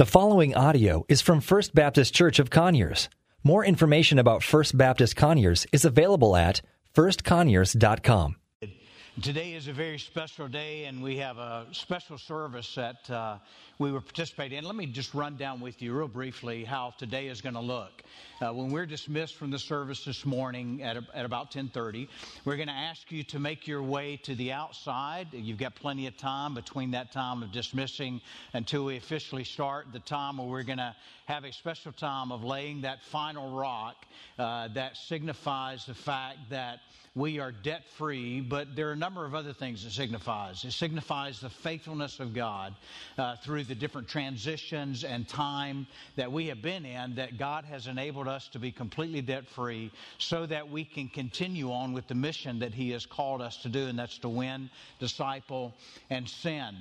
The following audio is from First Baptist Church of Conyers. More information about First Baptist Conyers is available at firstconyers.com. Today is a very special day, and we have a special service that uh, we will participate in. Let me just run down with you, real briefly, how today is going to look. Uh, when we're dismissed from the service this morning at, at about 10:30, we're going to ask you to make your way to the outside. You've got plenty of time between that time of dismissing until we officially start the time where we're going to have a special time of laying that final rock uh, that signifies the fact that we are debt free, but there are a number of other things it signifies. It signifies the faithfulness of God uh, through the different transitions and time that we have been in, that God has enabled us to be completely debt free so that we can continue on with the mission that He has called us to do, and that's to win, disciple, and send.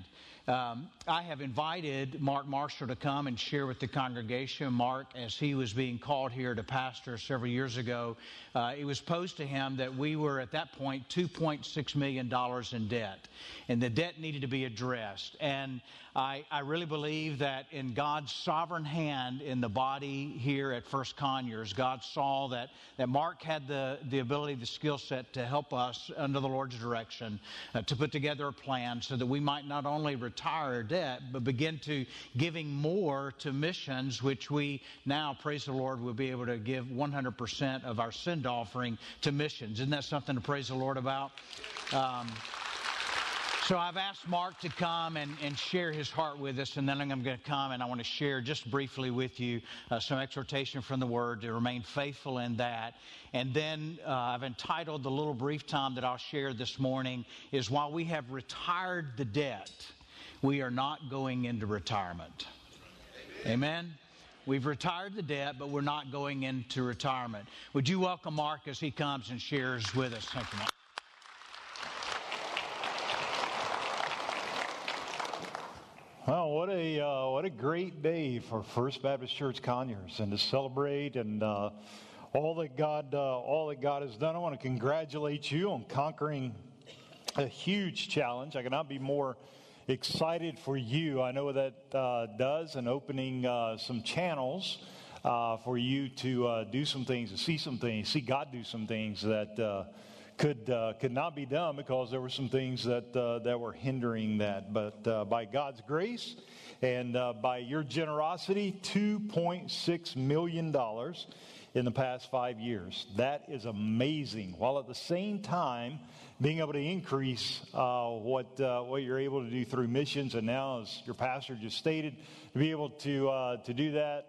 Um, I have invited Mark Marshall to come and share with the congregation. Mark, as he was being called here to pastor several years ago, uh, it was posed to him that we were at that point 2.6 million in debt, and the debt needed to be addressed. And I, I really believe that in God's sovereign hand in the body here at First Conyers, God saw that, that Mark had the, the ability, the skill set to help us under the Lord's direction uh, to put together a plan so that we might not only retire debt, but begin to giving more to missions, which we now, praise the Lord, will be able to give 100% of our send offering to missions. Isn't that something to praise the Lord about? Um, so I've asked Mark to come and, and share his heart with us, and then I'm going to come and I want to share just briefly with you uh, some exhortation from the Word to remain faithful in that. And then uh, I've entitled the little brief time that I'll share this morning is While we have retired the debt, we are not going into retirement. Amen? We've retired the debt, but we're not going into retirement. Would you welcome Mark as he comes and shares with us? Thank you, Mark. Well, what a uh, what a great day for First Baptist Church Conyers, and to celebrate and uh, all that God uh, all that God has done. I want to congratulate you on conquering a huge challenge. I cannot be more excited for you. I know what that uh, does, and opening uh, some channels. Uh, for you to do some things, to see some things, see God do some things that could uh, could not be done because there were some things that uh, that were hindering that. But uh, by God's grace and uh, by your generosity, two point six million dollars in the past five years. That is amazing. While at the same time being able to increase uh, what uh, what you're able to do through missions, and now, as your pastor just stated, to be able to to do that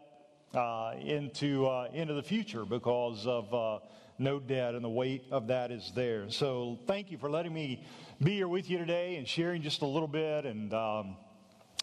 into into the future because of no debt, and the weight of that is there. So thank you for letting me be here with you today and sharing just a little bit. And um,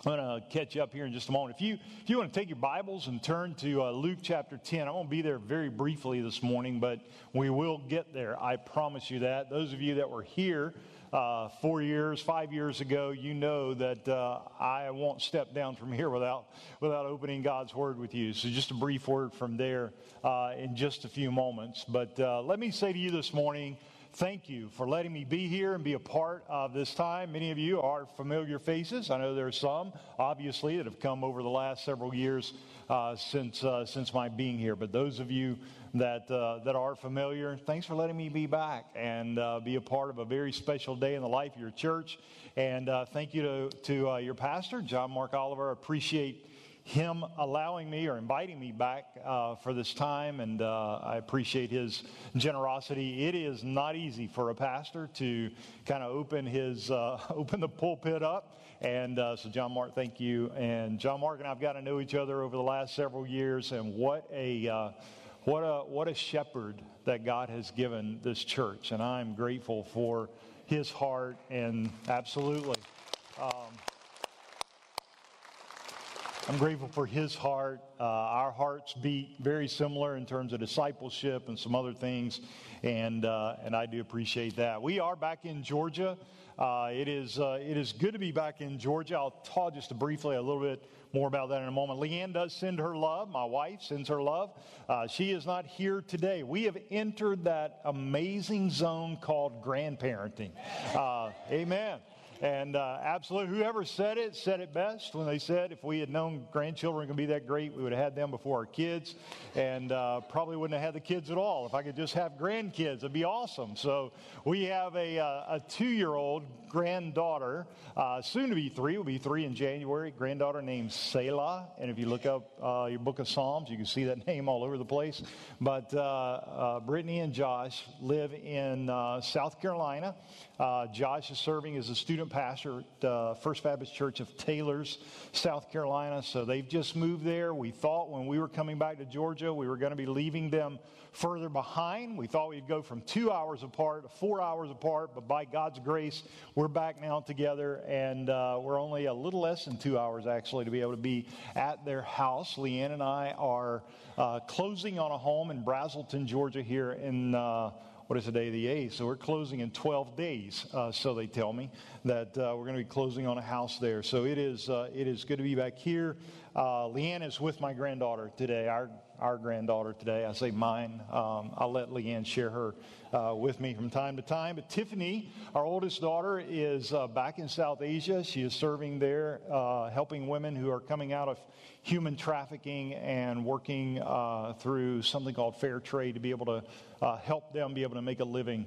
I'm going to catch up here in just a moment. If you, if you want to take your Bibles and turn to uh, Luke chapter 10, I won't be there very briefly this morning, but we will get there. I promise you that. Those of you that were here, uh, four years, five years ago, you know that uh, I won't step down from here without, without opening God's Word with you. So, just a brief word from there uh, in just a few moments. But uh, let me say to you this morning, thank you for letting me be here and be a part of this time. Many of you are familiar faces. I know there are some, obviously, that have come over the last several years uh, since, uh, since my being here. But those of you that, uh, that are familiar, thanks for letting me be back and uh, be a part of a very special day in the life of your church. And uh, thank you to, to uh, your pastor, John Mark Oliver. I appreciate him allowing me or inviting me back uh, for this time, and uh, I appreciate his generosity. It is not easy for a pastor to kind of open his open the pulpit up, and uh, so John Mark, thank you. And John Mark and I've got to know each other over the last several years, and what a uh, what a what a shepherd that God has given this church, and I'm grateful for his heart and absolutely. Um, I'm grateful for his heart. Uh, our hearts beat very similar in terms of discipleship and some other things, and uh, and I do appreciate that. We are back in Georgia. Uh, it is uh, it is good to be back in Georgia. I'll talk just briefly a little bit more about that in a moment. Leanne does send her love. My wife sends her love. Uh, she is not here today. We have entered that amazing zone called grandparenting. Uh, amen. And uh, absolutely, whoever said it said it best when they said if we had known grandchildren could be that great, we would have had them before our kids, and uh, probably wouldn't have had the kids at all. If I could just have grandkids, it'd be awesome. So we have a, uh, a two-year-old granddaughter, uh, soon to be three, will be three in January. Granddaughter named Selah, and if you look up uh, your book of Psalms, you can see that name all over the place. But uh, Brittany and Josh live in South Carolina. Josh is serving as a student pastor at uh, First Baptist Church of Taylors, South Carolina. So they've just moved there. We thought when we were coming back to Georgia, we were going to be leaving them further behind. We thought we'd go from two hours apart to four hours apart, but by God's grace, we're back now together, and uh, we're only a little less than two hours actually to be able to be at their house. Leanne and I are uh, closing on a home in Braselton, Georgia, here in. Uh, what is today, the 8th? So we're closing in 12 days, uh, so they tell me, that uh, we're going to be closing on a house there. So it is, uh, it is good to be back here. Uh, Leanne is with my granddaughter today, our, our granddaughter today. I say mine. Um, I'll let Leanne share her uh, with me from time to time. But Tiffany, our oldest daughter, is uh, back in South Asia. She is serving there, helping women who are coming out of human trafficking and working through something called fair trade to be able to uh, help them be able to make a living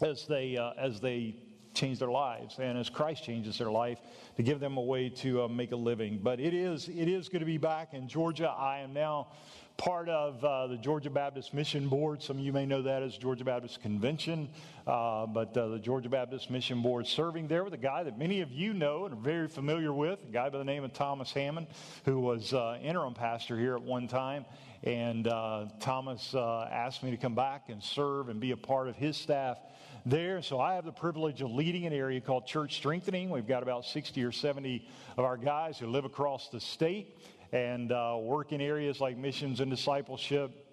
as they uh, as they change their lives and as Christ changes their life to give them a way to uh, make a living. But it is, it is good to be back in Georgia. I am now part of uh, the Georgia Baptist Mission Board. Some of you may know that as Georgia Baptist Convention, uh, but uh, the Georgia Baptist Mission Board serving there with a guy that many of you know and are very familiar with, a guy by the name of Thomas Hammond, who was uh, interim pastor here at one time. And uh, Thomas uh, asked me to come back and serve and be a part of his staff there. So I have the privilege of leading an area called Church Strengthening. We've got about 60 or 70 of our guys who live across the state and uh, work in areas like missions and discipleship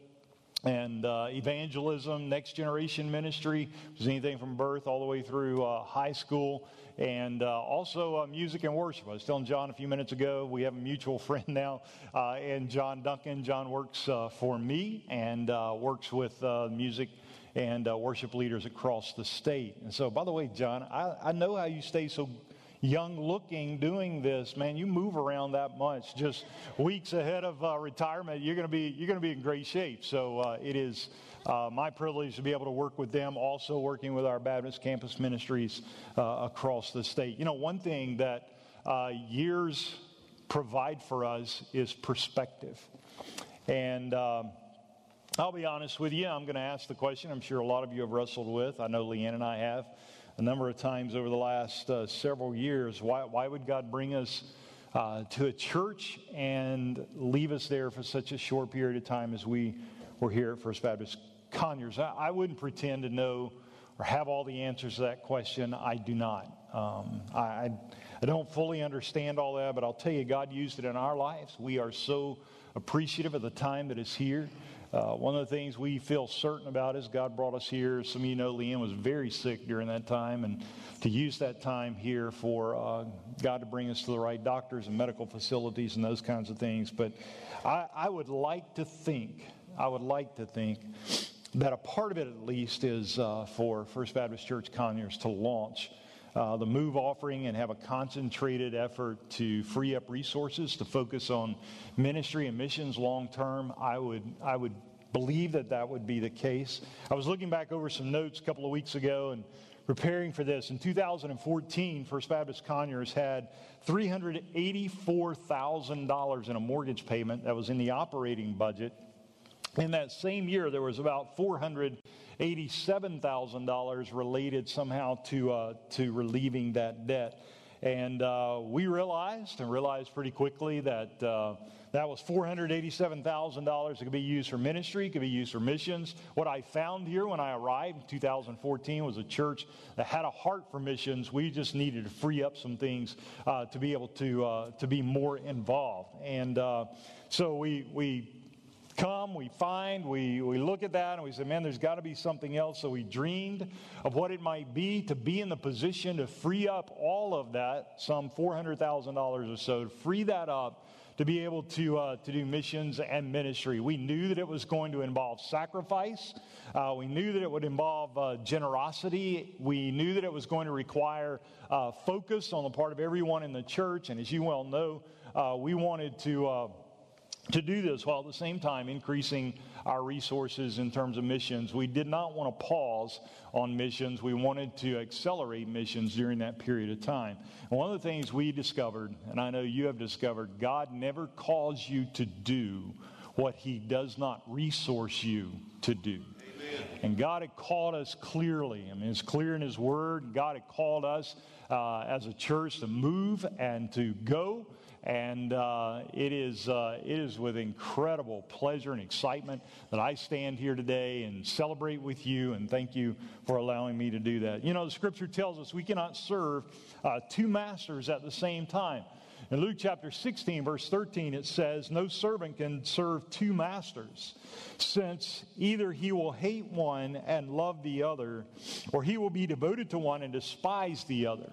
and uh, evangelism, next generation ministry, which is anything from birth all the way through uh, high school, and uh, also uh, music and worship. I was telling John a few minutes ago, we have a mutual friend now, uh, and John Duncan. John works uh, for me and works with music and worship leaders across the state. And so, by the way, John, I, I know how you stay so young looking doing this man you move around that much just weeks ahead of uh, retirement you're going to be you're going to be in great shape so uh, it is uh, my privilege to be able to work with them also working with our baptist campus ministries uh, across the state you know one thing that uh, years provide for us is perspective and um, I'll be honest with you. I'm going to ask the question I'm sure a lot of you have wrestled with. I know Leanne and I have a number of times over the last uh, several years. Why, why would God bring us uh, to a church and leave us there for such a short period of time as we were here at First Baptist Conyers? I, I wouldn't pretend to know or have all the answers to that question. I do not. Um, I, I don't fully understand all that, but I'll tell you, God used it in our lives. We are so appreciative of the time that is here. Uh, one of the things we feel certain about is God brought us here. Some of you know Leanne was very sick during that time, and to use that time here for uh, God to bring us to the right doctors and medical facilities and those kinds of things. But I, I would like to think, I would like to think that a part of it at least is uh, for First Baptist Church Conyers to launch uh, the move offering and have a concentrated effort to free up resources to focus on ministry and missions long term, I would, I would believe that that would be the case. I was looking back over some notes a couple of weeks ago and preparing for this. In 2014, First Baptist Conyers had $384,000 in a mortgage payment that was in the operating budget. In that same year, there was about 400 $87,000 related somehow to, uh, to relieving that debt. And uh, we realized, and realized pretty quickly, that uh, that was $487,000 that could be used for ministry, could be used for missions. What I found here when I arrived in 2014 was a church that had a heart for missions. We just needed to free up some things uh, to be able to, uh, to be more involved. And uh, so we, we come, we find, we, we look at that, and we say, man, there's got to be something else. So we dreamed of what it might be to be in the position to free up all of that, some $400,000 or so, to free that up to be able to, uh, to do missions and ministry. We knew that it was going to involve sacrifice. Uh, we knew that it would involve uh, generosity. We knew that it was going to require uh, focus on the part of everyone in the church. And as you well know, uh, we wanted to, uh, to do this while at the same time increasing our resources in terms of missions. We did not want to pause on missions. We wanted to accelerate missions during that period of time. And one of the things we discovered, and I know you have discovered, God never calls you to do what He does not resource you to do. And God had called us clearly. I mean, it's clear in His Word. God had called us uh, as a church to move and to go and uh, it, is, uh, it is with incredible pleasure and excitement that I stand here today and celebrate with you and thank you for allowing me to do that. You know, the scripture tells us we cannot serve uh, two masters at the same time. In Luke chapter 16, verse 13, it says, No servant can serve two masters, since either he will hate one and love the other, or he will be devoted to one and despise the other.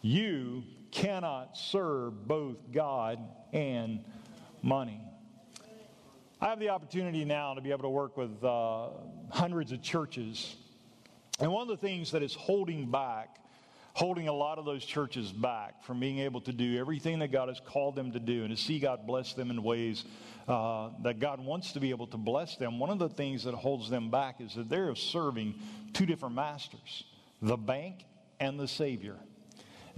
You cannot serve both God and money. I have the opportunity now to be able to work with uh, hundreds of churches. And one of the things that is holding back, holding a lot of those churches back from being able to do everything that God has called them to do and to see God bless them in ways uh, that God wants to be able to bless them, one of the things that holds them back is that they're serving two different masters the bank and the Savior.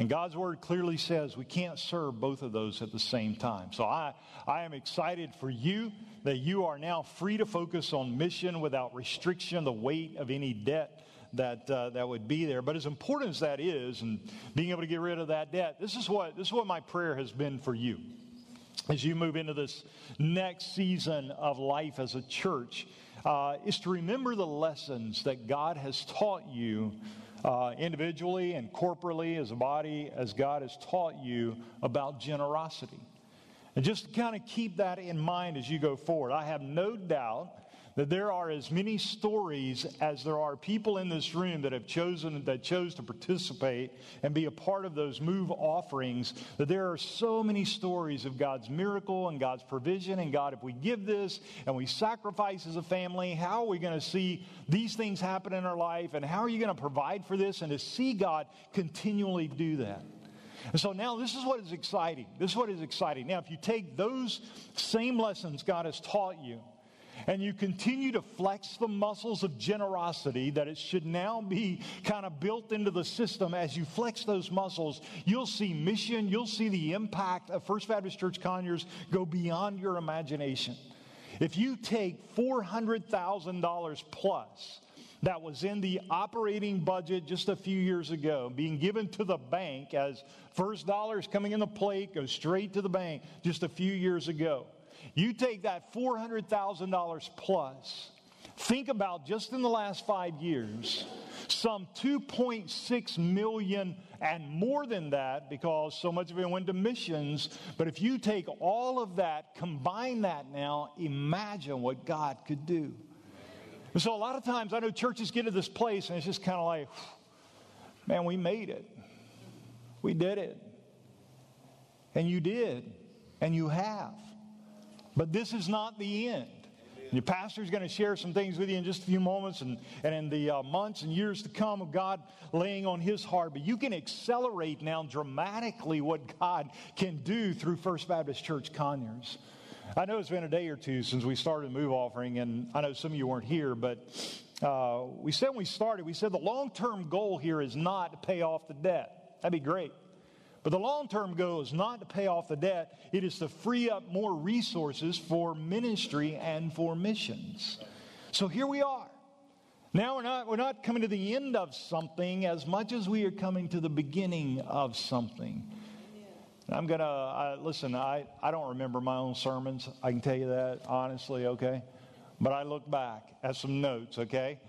And God's word clearly says we can't serve both of those at the same time. So I, I am excited for you that you are now free to focus on mission without restriction, the weight of any debt that uh, that would be there. But as important as that is, and being able to get rid of that debt, this is what this is what my prayer has been for you as you move into this next season of life as a church. Uh, is to remember the lessons that God has taught you uh, individually and corporally as a body as God has taught you about generosity. And just kind of keep that in mind as you go forward. I have no doubt that there are as many stories as there are people in this room that have chosen that chose to participate and be a part of those move offerings that there are so many stories of God's miracle and God's provision and God if we give this and we sacrifice as a family how are we going to see these things happen in our life and how are you going to provide for this and to see God continually do that and so now this is what is exciting. This is what is exciting. Now, if you take those same lessons God has taught you and you continue to flex the muscles of generosity that it should now be kind of built into the system as you flex those muscles, you'll see mission, you'll see the impact of First Baptist Church Conyers go beyond your imagination. If you take $400,000 plus, that was in the operating budget just a few years ago, being given to the bank as first dollars coming in the plate, goes straight to the bank just a few years ago. You take that $400,000 plus, think about just in the last five years, some 2.6 million and more than that because so much of it went to missions. But if you take all of that, combine that now, imagine what God could do. And so a lot of times I know churches get to this place and it's just kind of like, man, we made it. We did it. And you did. And you have. But this is not the end. Your pastor is going to share some things with you in just a few moments and, and in the uh, months and years to come of God laying on his heart. But you can accelerate now dramatically what God can do through First Baptist Church Conyers. I know it's been a day or two since we started move offering, and I know some of you weren't here, but uh, we said when we started, we said the long term goal here is not to pay off the debt. That'd be great. But the long term goal is not to pay off the debt, it is to free up more resources for ministry and for missions. So here we are. Now we're not, we're not coming to the end of something as much as we are coming to the beginning of something. I'm going to, listen, I, I don't remember my own sermons. I can tell you that honestly, okay? But I look back at some notes, okay?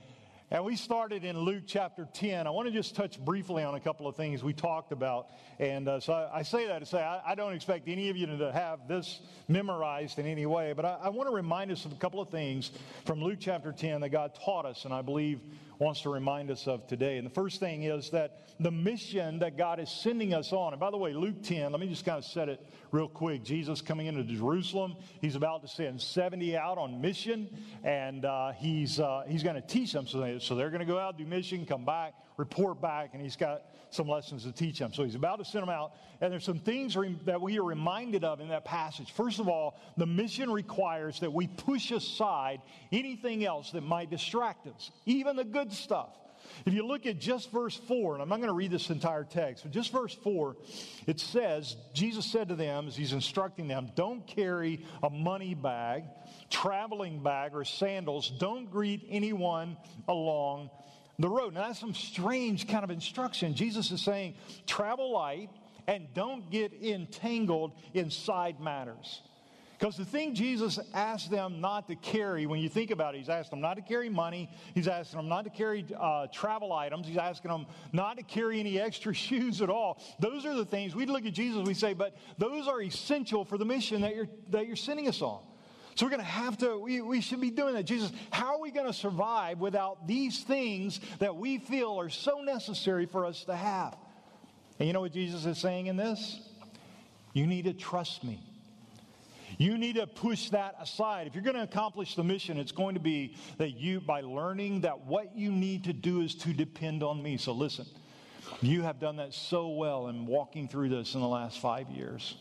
And we started in Luke chapter 10. I want to just touch briefly on a couple of things we talked about. And uh, so I, I, say that to say I, I, don't expect any of you to have this memorized in any way, but I, I want to remind us of a couple of things from Luke chapter 10 that God taught us and I believe wants to remind us of today. And the first thing is that the mission that God is sending us on, and by the way, Luke 10, let me just kind of set it real quick. Jesus coming into Jerusalem, he's about to send 70 out on mission, and uh, he's, uh, he's going to teach them. So, they, so they're going to go out, do mission, come back, report back, and he's got some lessons to teach them. So he's about to send them out, and there's some things re- that we are reminded of in that passage. First of all, the mission requires that we push aside anything else that might distract us, even the good stuff. If you look at just verse 4, and I'm not going to read this entire text, but just verse 4, it says, Jesus said to them as he's instructing them, don't carry a money bag, traveling bag, or sandals. Don't greet anyone along the road. Now, that's some strange kind of instruction. Jesus is saying, travel light and don't get entangled in side matters. Because the thing Jesus asked them not to carry, when you think about it, he's asking them not to carry money. He's asking them not to carry uh, travel items. He's asking them not to carry any extra shoes at all. Those are the things we look at Jesus, we say, but those are essential for the mission that you're, that you're sending us on. So we're going to have to, we, we should be doing that. Jesus, how are we going to survive without these things that we feel are so necessary for us to have? And you know what Jesus is saying in this? You need to trust me. You need to push that aside. If you're going to accomplish the mission, it's going to be that you, by learning that what you need to do is to depend on me. So listen, you have done that so well in walking through this in the last five years.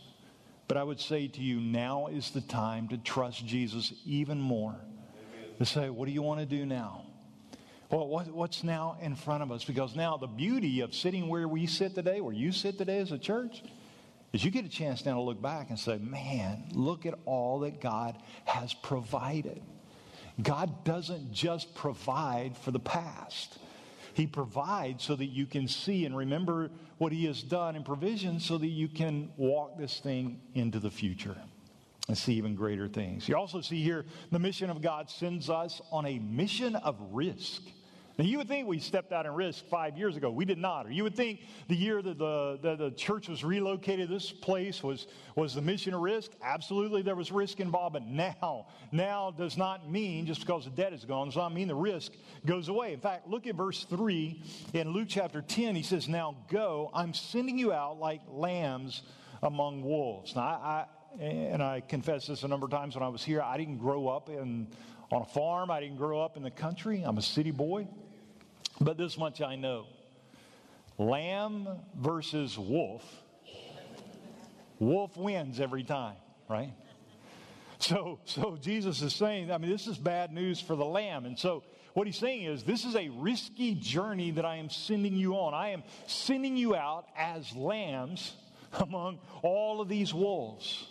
But I would say to you, now is the time to trust Jesus even more. To say, what do you want to do now? Well, what, what's now in front of us? Because now the beauty of sitting where we sit today, where you sit today as a church, is you get a chance now to look back and say, man, look at all that God has provided. God doesn't just provide for the past. He provides so that you can see and remember what He has done in provision so that you can walk this thing into the future and see even greater things. You also see here the mission of God sends us on a mission of risk. Now, you would think we stepped out in risk five years ago. We did not. Or you would think the year that the, that the church was relocated, this place was, was the mission of risk. Absolutely, there was risk involved. But now, now does not mean just because the debt is gone, does not mean the risk goes away. In fact, look at verse 3 in Luke chapter 10. He says, Now go, I'm sending you out like lambs among wolves. Now, I, I and I confess this a number of times when I was here, I didn't grow up in, on a farm. I didn't grow up in the country. I'm a city boy. But this much I know lamb versus wolf, wolf wins every time, right? So, so Jesus is saying, I mean, this is bad news for the lamb. And so what he's saying is, this is a risky journey that I am sending you on. I am sending you out as lambs among all of these wolves.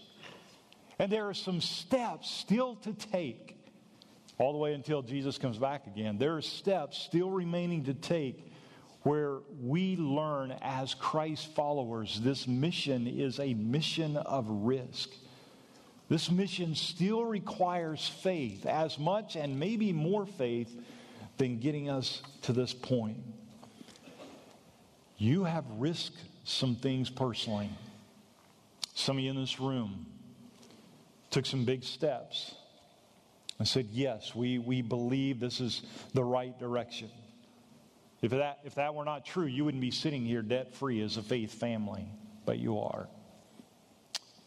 And there are some steps still to take all the way until Jesus comes back again. There are steps still remaining to take where we learn as Christ followers this mission is a mission of risk. This mission still requires faith, as much and maybe more faith than getting us to this point. You have risked some things personally. Some of you in this room took some big steps and said, Yes, we, we believe this is the right direction. If that, if that were not true, you wouldn't be sitting here debt free as a faith family, but you are.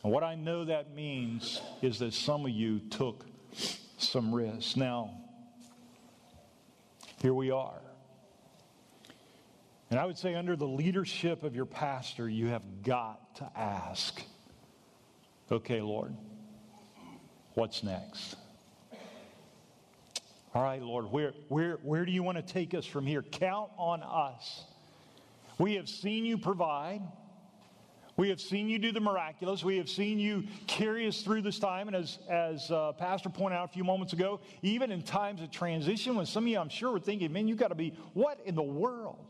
And what I know that means is that some of you took some risks. Now, here we are. And I would say, under the leadership of your pastor, you have got to ask, okay, Lord, what's next? All right, Lord, where, where, where do you want to take us from here? Count on us. We have seen you provide. We have seen you do the miraculous. We have seen you carry us through this time. And as, as uh, Pastor pointed out a few moments ago, even in times of transition, when some of you, I'm sure, were thinking, man, you've got to be, what in the world?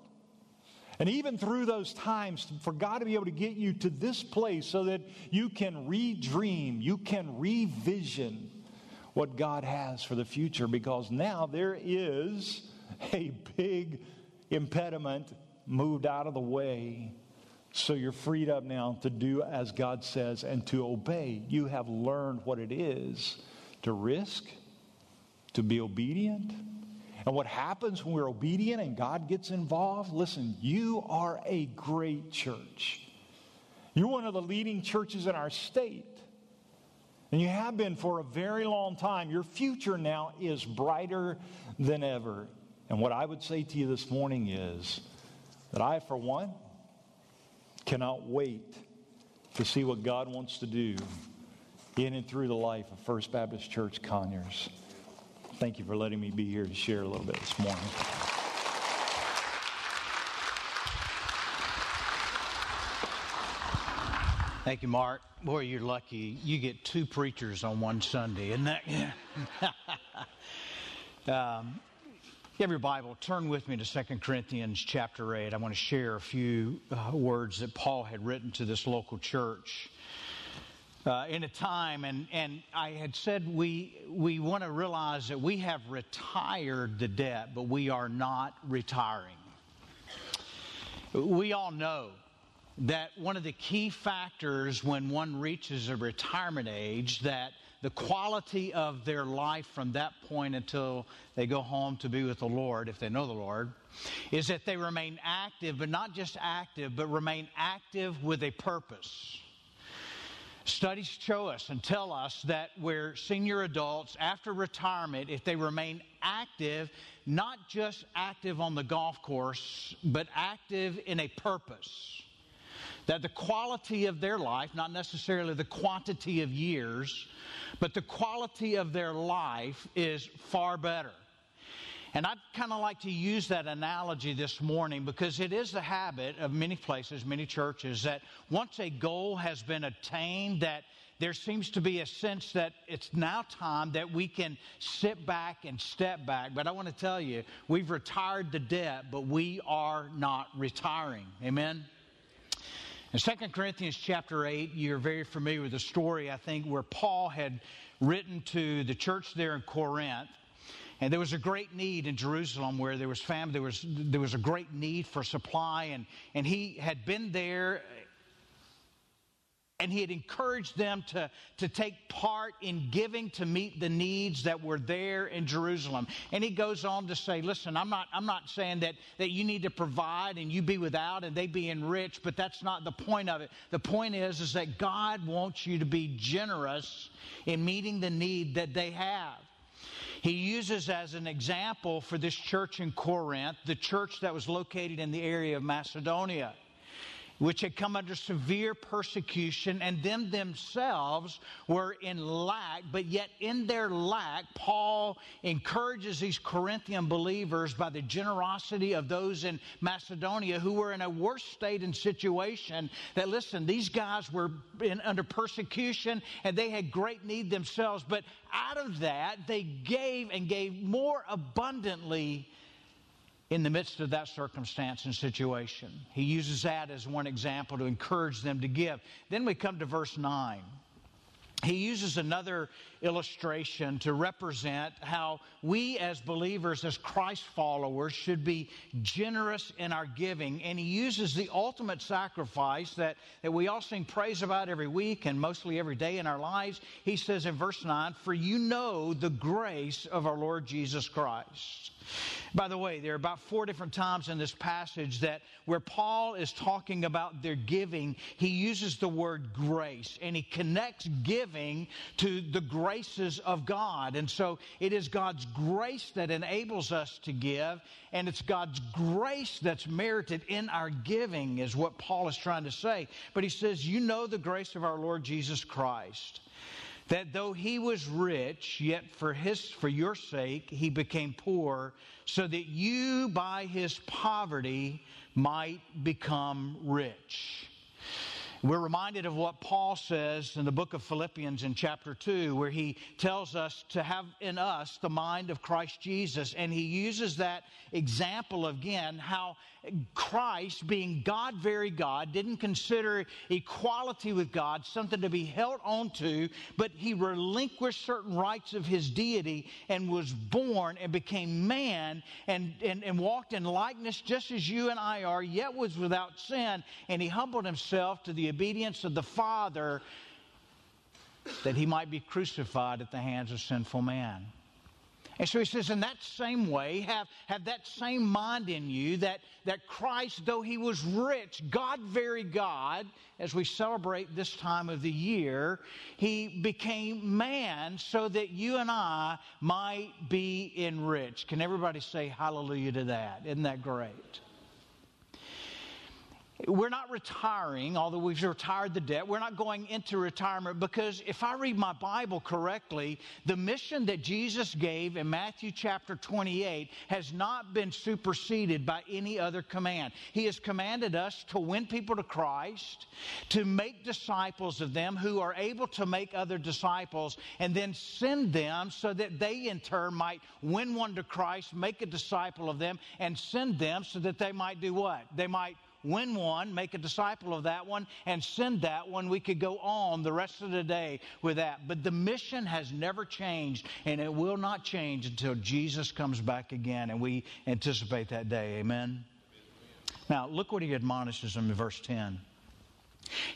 And even through those times, for God to be able to get you to this place so that you can redream, you can revision what God has for the future because now there is a big impediment moved out of the way. So you're freed up now to do as God says and to obey. You have learned what it is to risk, to be obedient, And what happens when we're obedient and God gets involved? Listen, you are a great church. You're one of the leading churches in our state. And you have been for a very long time. Your future now is brighter than ever. And what I would say to you this morning is that I, for one, cannot wait to see what God wants to do in and through the life of First Baptist Church Conyers. Thank you for letting me be here to share a little bit this morning. Thank you, Mark. Boy, you're lucky. You get two preachers on one Sunday, isn't that? um, you have your Bible, turn with me to 2 Corinthians chapter 8. I want to share a few uh, words that Paul had written to this local church. Uh, in a time, and, and I had said we, we want to realize that we have retired the debt, but we are not retiring. We all know that one of the key factors when one reaches a retirement age that the quality of their life from that point until they go home to be with the Lord, if they know the Lord, is that they remain active, but not just active, but remain active with a purpose. Studies show us and tell us that where senior adults, after retirement, if they remain active, not just active on the golf course, but active in a purpose, that the quality of their life, not necessarily the quantity of years, but the quality of their life is far better. And I'd kind of like to use that analogy this morning because it is the habit of many places, many churches, that once a goal has been attained, that there seems to be a sense that it's now time that we can sit back and step back. But I want to tell you, we've retired the debt, but we are not retiring. Amen? In 2 Corinthians chapter 8, you're very familiar with the story, I think, where Paul had written to the church there in Corinth. And there was a great need in Jerusalem where there was famine, there was, there was a great need for supply. And, and he had been there and he had encouraged them to, to take part in giving to meet the needs that were there in Jerusalem. And he goes on to say, listen, I'm not, I'm not saying that, that you need to provide and you be without and they be enriched, but that's not the point of it. The point is, is that God wants you to be generous in meeting the need that they have. He uses as an example for this church in Corinth, the church that was located in the area of Macedonia which had come under severe persecution, and them themselves were in lack, but yet in their lack, Paul encourages these Corinthian believers by the generosity of those in Macedonia who were in a worse state and situation that, listen, these guys were in, under persecution and they had great need themselves, but out of that, they gave and gave more abundantly in the midst of that circumstance and situation. He uses that as one example to encourage them to give. Then we come to verse 9 he uses another illustration to represent how we as believers, as Christ followers, should be generous in our giving. And he uses the ultimate sacrifice that, that we all sing praise about every week and mostly every day in our lives. He says in verse 9, For you know the grace of our Lord Jesus Christ. By the way, there are about four different times in this passage that where Paul is talking about their giving, he uses the word grace and he connects giving to the graces of God. And so it is God's grace that enables us to give, and it's God's grace that's merited in our giving, is what Paul is trying to say. But he says, You know the grace of our Lord Jesus Christ that though he was rich, yet for his for your sake he became poor, so that you by his poverty might become rich. We're reminded of what Paul says in the book of Philippians in chapter 2, where he tells us to have in us the mind of Christ Jesus. And he uses that example again how Christ, being God, very God, didn't consider equality with God something to be held onto, but he relinquished certain rights of his deity and was born and became man and, and, and walked in likeness just as you and I are, yet was without sin. And he humbled himself to the obedience of the Father that he might be crucified at the hands of sinful man. And so he says, in that same way, have, have that same mind in you that, that Christ, though he was rich, God, very God, as we celebrate this time of the year, he became man so that you and I might be enriched. Can everybody say hallelujah to that? Isn't that great? We're not retiring, although we've retired the debt. We're not going into retirement because if I read my Bible correctly, the mission that Jesus gave in Matthew chapter 28 has not been superseded by any other command. He has commanded us to win people to Christ, to make disciples of them who are able to make other disciples, and then send them so that they in turn might win one to Christ, make a disciple of them, and send them so that they might do what? They might win one, make a disciple of that one, and send that one. We could go on the rest of the day with that. But the mission has never changed, and it will not change until Jesus comes back again, and we anticipate that day. Amen? Now, look what he admonishes them in verse 10.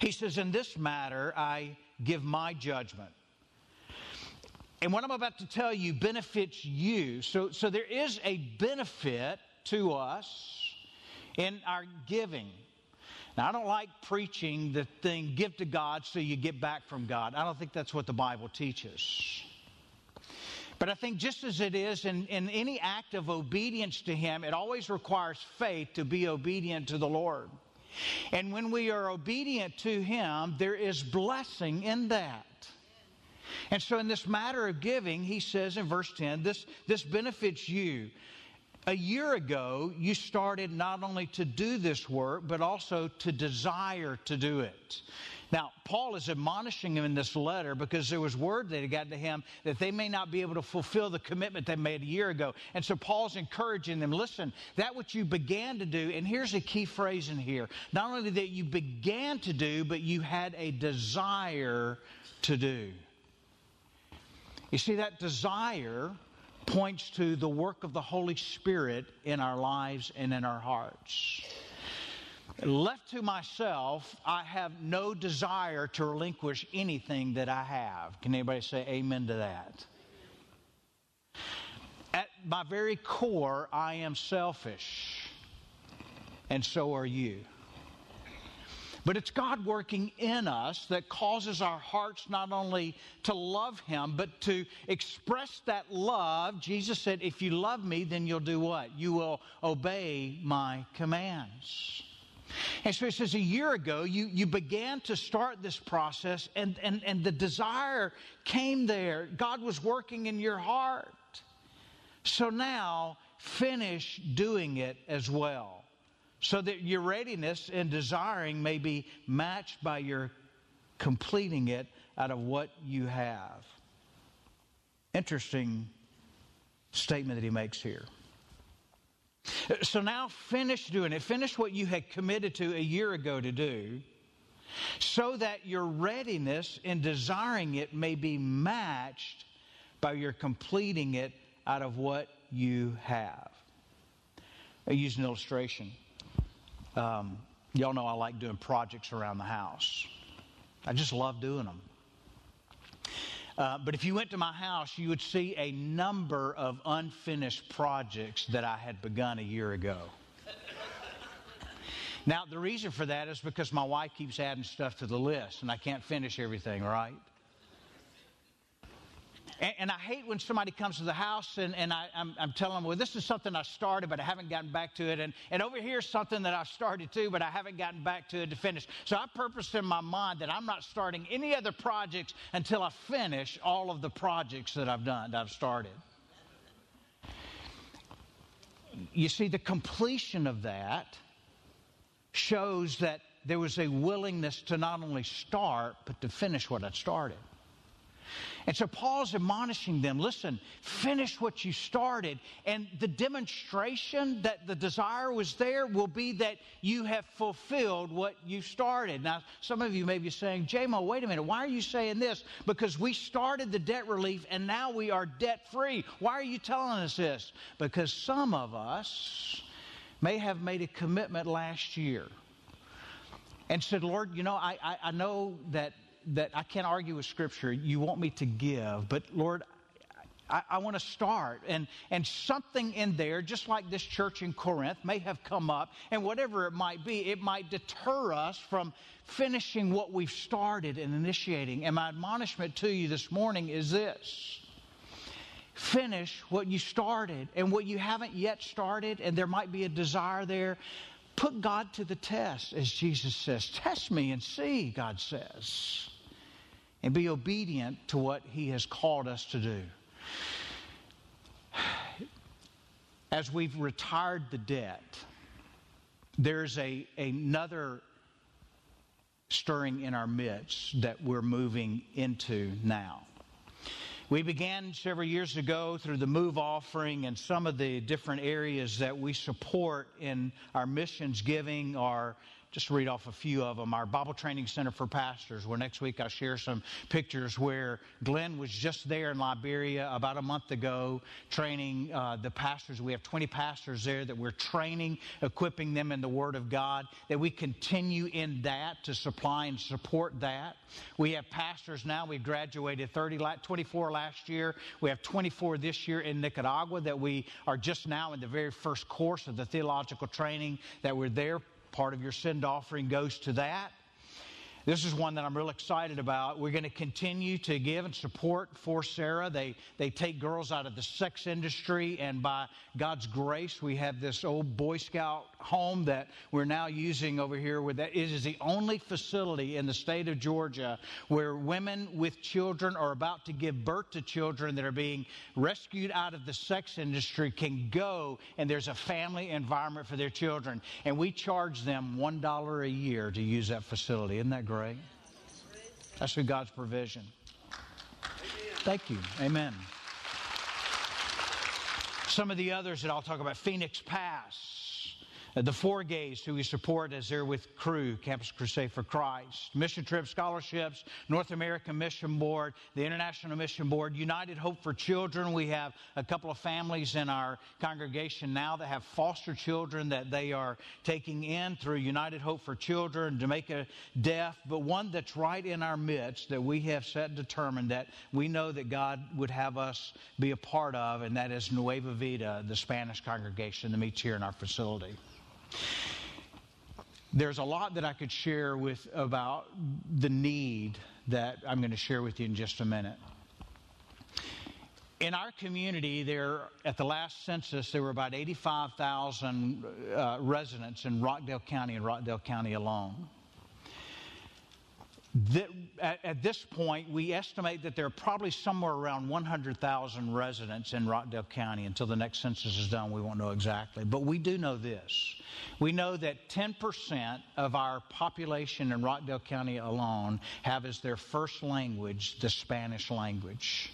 He says, In this matter, I give my judgment. And what I'm about to tell you benefits you. So, so there is a benefit to us in our giving. Now, I don't like preaching the thing, give to God so you get back from God. I don't think that's what the Bible teaches. But I think just as it is in, in any act of obedience to Him, it always requires faith to be obedient to the Lord. And when we are obedient to Him, there is blessing in that. And so, in this matter of giving, He says in verse 10, this, this benefits you a year ago, you started not only to do this work, but also to desire to do it. Now, Paul is admonishing him in this letter because there was word that had gotten to him that they may not be able to fulfill the commitment they made a year ago. And so Paul's encouraging them listen, that which you began to do, and here's a key phrase in here not only that you began to do, but you had a desire to do. You see, that desire points to the work of the Holy Spirit in our lives and in our hearts. Left to myself, I have no desire to relinquish anything that I have. Can anybody say amen to that? At my very core, I am selfish, and so are you. But it's God working in us that causes our hearts not only to love Him, but to express that love. Jesus said, If you love me, then you'll do what? You will obey my commands. And so he says, a year ago, you, you began to start this process, and, and, and the desire came there. God was working in your heart. So now, finish doing it as well so that your readiness and desiring may be matched by your completing it out of what you have. Interesting statement that he makes here. So now finish doing it. Finish what you had committed to a year ago to do, so that your readiness in desiring it may be matched by your completing it out of what you have. I use an illustration. Um, y'all know I like doing projects around the house. I just love doing them. Uh, but if you went to my house, you would see a number of unfinished projects that I had begun a year ago. now, the reason for that is because my wife keeps adding stuff to the list, and I can't finish everything, right? And, and, I hate when somebody comes to the house and, and I, am telling them, well, this is something I started, but I haven't gotten back to it. And, and over here is something that I've started too, but I haven't gotten back to it to finish. So I purpose in my mind that I'm not starting any other projects until I finish all of the projects that I've done, that I've started. You see, the completion of that shows that there was a willingness to not only start, but to finish what I'd started. And so Paul's admonishing them listen, finish what you started. And the demonstration that the desire was there will be that you have fulfilled what you started. Now, some of you may be saying, JMO, wait a minute, why are you saying this? Because we started the debt relief and now we are debt free. Why are you telling us this? Because some of us may have made a commitment last year and said, Lord, you know, I, I, I know that that I can't argue with Scripture. You want me to give, but Lord, I, I want to start. And, and something in there, just like this church in Corinth, may have come up, and whatever it might be, it might deter us from finishing what we've started and initiating. And my admonishment to you this morning is this finish what you started and what you haven't yet started, and there might be a desire there. Put God to the test, as Jesus says. Test me and see, God says. And be obedient to what He has called us to do. As we've retired the debt, there's a, another stirring in our midst that we're moving into now. We began several years ago through the move offering and some of the different areas that we support in our missions giving are just read off a few of them. Our Bible Training Center for Pastors, where next week I'll share some pictures where Glenn was just there in Liberia about a month ago training uh, the pastors. We have 20 pastors there that we're training, equipping them in the Word of God, that we continue in that to supply and support that. We have pastors now. We graduated 30, 24 last year. We have 24 this year in Nicaragua that we are just now in the very first course of the theological training that we're there Part of your send offering goes to that. This is one that I'm real excited about. We're going to continue to give and support Forcera. They, they take girls out of the sex industry, and by God's grace, we have this old Boy Scout home that we're now using over here. With that, it is the only facility in the state of Georgia where women with children are about to give birth to children that are being rescued out of the sex industry can go, and there's a family environment for their children. And we charge them $1 a year to use that facility. Isn't that great? Pray? That's through God's provision. Thank you. Amen. Some of the others that I'll talk about Phoenix Pass. Uh, the Four Gays, who we support as they're with Cru Campus Crusade for Christ, Mission Trip Scholarships, North American Mission Board, the International Mission Board, United Hope for Children. We have a couple of families in our congregation now that have foster children that they are taking in through United Hope for Children, Jamaica Deaf, but one that's right in our midst that we have set determined that we know that God would have us be a part of, and that is Nueva Vida, the Spanish congregation that meets here in our facility. There's a lot that I could share with about the need that I'm going to share with you in just a minute. In our community, there at the last census, there were about 85,000 uh, residents in Rockdale County and Rockdale County alone. At, at, this point, we estimate that there are probably somewhere around 100,000 residents in Rockdale County. Until the next census is done, we won't know exactly. But we do know this we know that 10% of our population in Rockdale County alone have as their first language the Spanish language.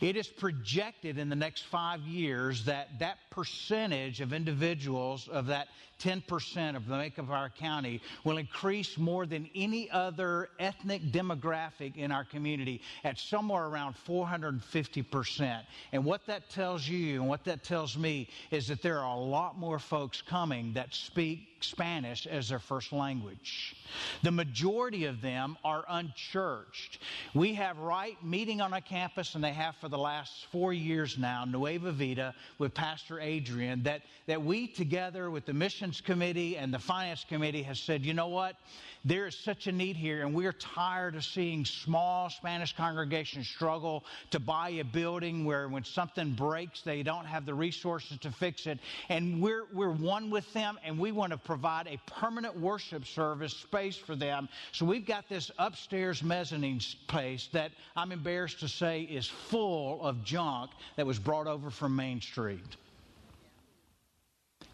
It is projected in the next five years that that percentage of individuals of that 10% of the make of our county will increase more than any other ethnic demographic in our community at somewhere around 450%. And what that tells you and what that tells me is that there are a lot more folks coming that speak Spanish as their first language. The majority of them are unchurched. We have right meeting on a campus, and they have for the last four years now, Nueva Vida, with Pastor Adrian, that, that we together with the committee and the finance committee has said, you know what? There is such a need here, and we're tired of seeing small Spanish congregations struggle to buy a building where when something breaks, they don't have the resources to fix it. And we're, we're one with them, and we want to provide a permanent worship service space for them. So we've got this upstairs mezzanine space that I'm embarrassed to say is full of junk that was brought over from Main Street.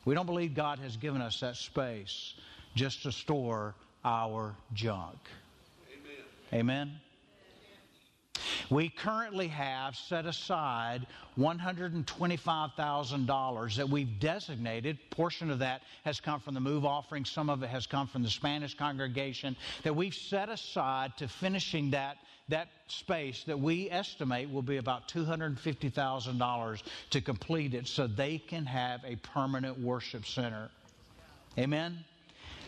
We don't believe God has given us that space just to store our junk. Amen. Amen. We currently have set aside $125,000 that we've designated. Portion of that has come from the move offering, some of it has come from the Spanish congregation, that we've set aside to finishing that, that space that we estimate will be about $250,000 to complete it so they can have a permanent worship center. Amen?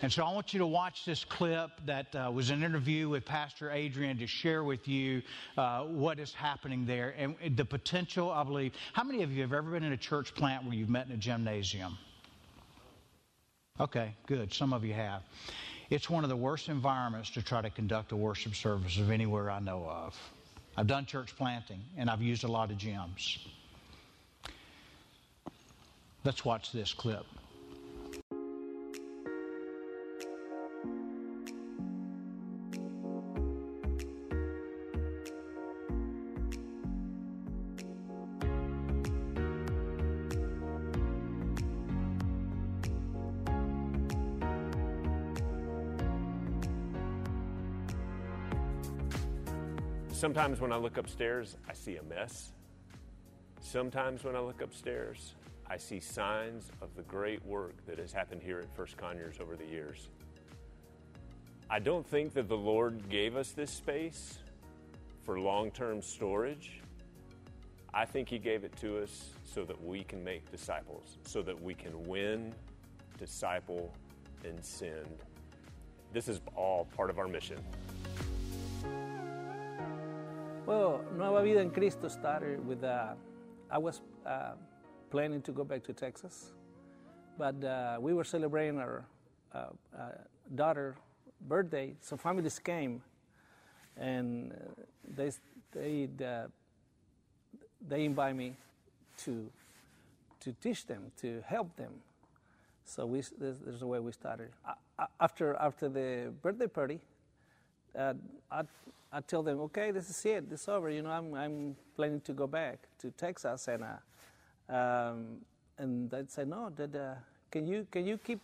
And so I want you to watch this clip that uh, was an interview with Pastor Adrian to share with you uh, what is happening there and the potential, I believe. How many of you have ever been in a church plant where you've met in a gymnasium? Okay, good. Some of you have. It's one of the worst environments to try to conduct a worship service of anywhere I know of. I've done church planting and I've used a lot of gyms. Let's watch this clip. Sometimes when I look upstairs, I see a mess. Sometimes when I look upstairs, I see signs of the great work that has happened here at First Conyers over the years. I don't think that the Lord gave us this space for long term storage. I think He gave it to us so that we can make disciples, so that we can win, disciple, and send. This is all part of our mission. Well, Nueva Vida en Cristo started with, uh, I was uh, planning to go back to Texas, but uh, we were celebrating our uh, uh, daughter birthday, so families came, and uh, they they they invite me to to teach them, to help them. So we, there's a way we started. after after the birthday party, uh, I, I tell them, okay, this is it, this is over. You know, I'm, I'm planning to go back to Texas, and uh, um, and they say, no, that, uh, can you can you keep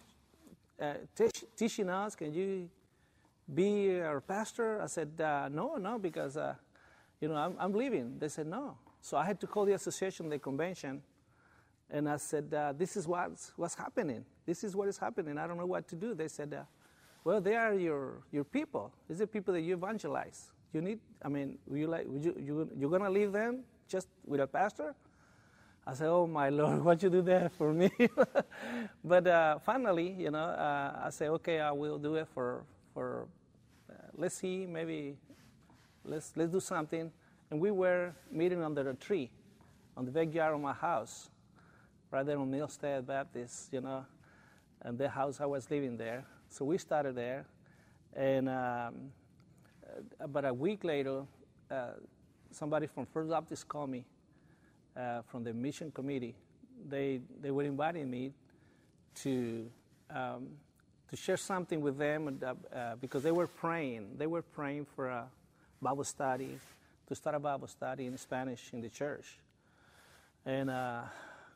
uh, teaching us? Can you be our pastor? I said, uh, no, no, because uh, you know I'm, I'm leaving. They said no, so I had to call the association, the convention, and I said, this is what's what's happening. This is what is happening. I don't know what to do. They said well, they are your, your people. These are people that you evangelize. You need, I mean, you like, you, you, you're going to leave them just with a pastor? I said, oh, my Lord, what you do that for me? but uh, finally, you know, uh, I said, okay, I will do it for, for uh, let's see, maybe let's, let's do something. And we were meeting under a tree on the backyard of my house, right there on Milstead Baptist, you know, and the house I was living there. So we started there, and um, about a week later, uh, somebody from First Baptist called me uh, from the mission committee. They they were inviting me to um, to share something with them uh, uh, because they were praying. They were praying for a Bible study to start a Bible study in Spanish in the church, and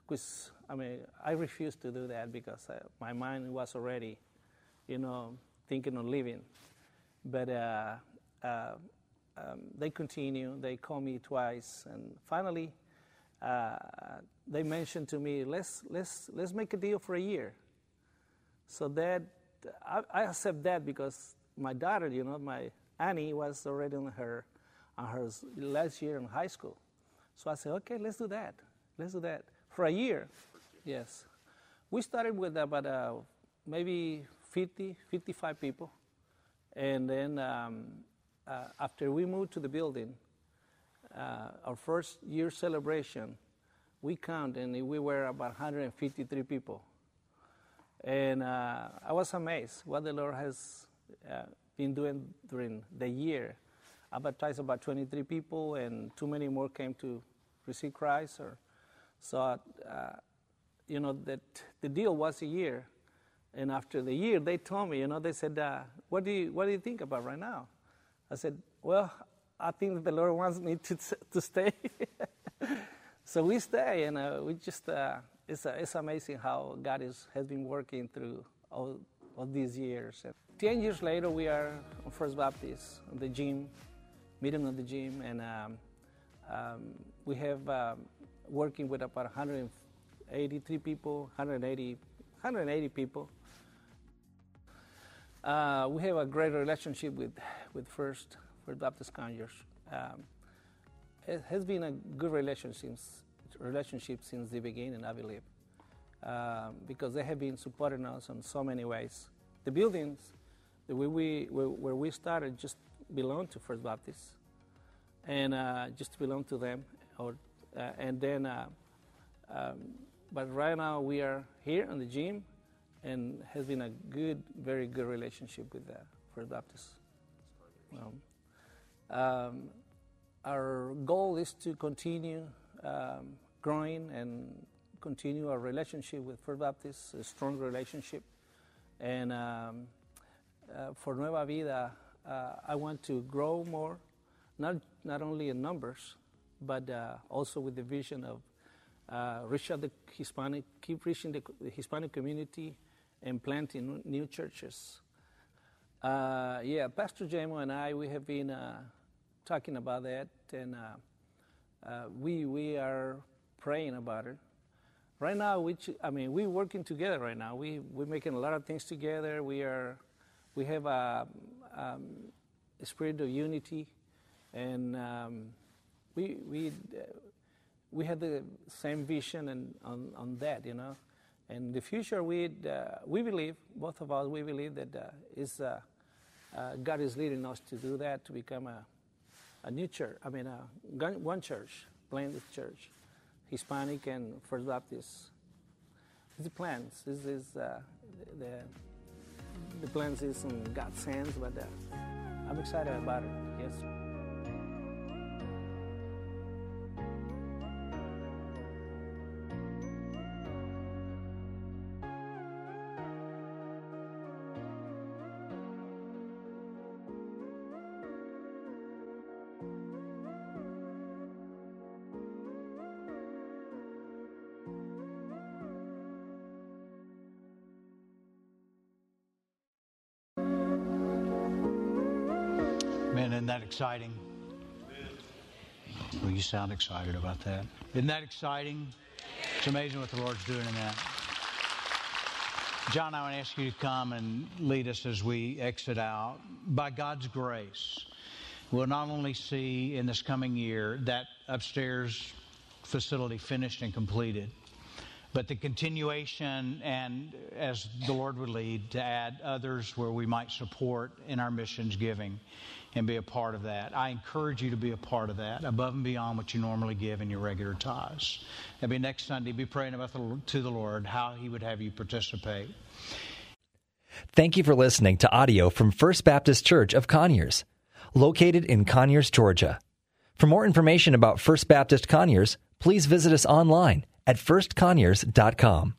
because uh, I mean I refused to do that because uh, my mind was already you know, thinking of leaving. But uh, uh, um, they continue. They call me twice, and finally, uh, they mentioned to me, "Let's let's let's make a deal for a year." So that I, I accept that because my daughter, you know, my Annie was already on her on her last year in high school. So I said, "Okay, let's do that. Let's do that for a year." Yes, we started with about uh, maybe 50, 55 people. And then um, uh, after we moved to the building, uh, our first year celebration, we counted and we were about 153 people. And uh, I was amazed what the Lord has uh, been doing during the year. I baptized about 23 people, and too many more came to receive Christ. Or, so, uh, you know, that the deal was a year and after the year, they told me, you know, they said, uh, what, do you, what do you think about right now? I said, well, I think that the Lord wants me to, to stay. so we stay, and uh, we just, uh, it's, uh, it's amazing how God is, has been working through all, all these years. And Ten years later, we are on First Baptist, on the gym, meeting at the gym, and um, um, we have um, working with about 183 people, 180, 180 people uh, we have a great relationship with, with First, First Baptist Conyers. Um, it has been a good relationship, relationship since the beginning, I believe, um, because they have been supporting us in so many ways. the buildings the way we where, we started just belonged to First Baptist, and uh, just belong to them. Or uh, and then, uh, um, but right now we are here in the gym, and has been a good, very good relationship with the First Baptist. Um, um, our goal is to continue um, growing and continue our relationship with First Baptist, a strong relationship. And um, uh, for Nueva Vida, uh, I want to grow more, not, not only in numbers, but uh, also with the vision of uh, reach out the Hispanic, keep reaching the, the Hispanic community and planting new churches. Uh, yeah, Pastor Jamo and I, we have been uh, talking about that, and we, we are praying about it right now, we, I mean, we're working together right now. We, we're making a lot of things together. We are, we have a, um, a spirit of unity, and um, we, we, uh, we have the same vision and on, on that, you know. And the future, we, uh, we believe, both of us, we believe that uh, is, uh, uh, God is leading us to do that, to become a, a new church, I mean, a, one church, blended church. Hispanic and First Baptist. The plans. This is uh, the the plans is in God's hands, but uh, I'm excited about it. Yes. That exciting? Well, you sound excited about that. Isn't that exciting? It's amazing what the Lord's doing in that. John, I want to ask you to come and lead us as we exit out. By God's grace, we'll not only see in this coming year that upstairs facility finished and completed, but the continuation and as the Lord would lead to add others where we might support in our missions giving and be a part of that. I encourage you to be a part of that above and beyond what you normally give in your regular tithes. Maybe next Sunday, be praying about the, to the Lord how He would have you participate. Thank you for listening to audio from First Baptist Church of Conyers, located in Conyers, Georgia. For more information about First Baptist Conyers, please visit us online at firstconyers.com.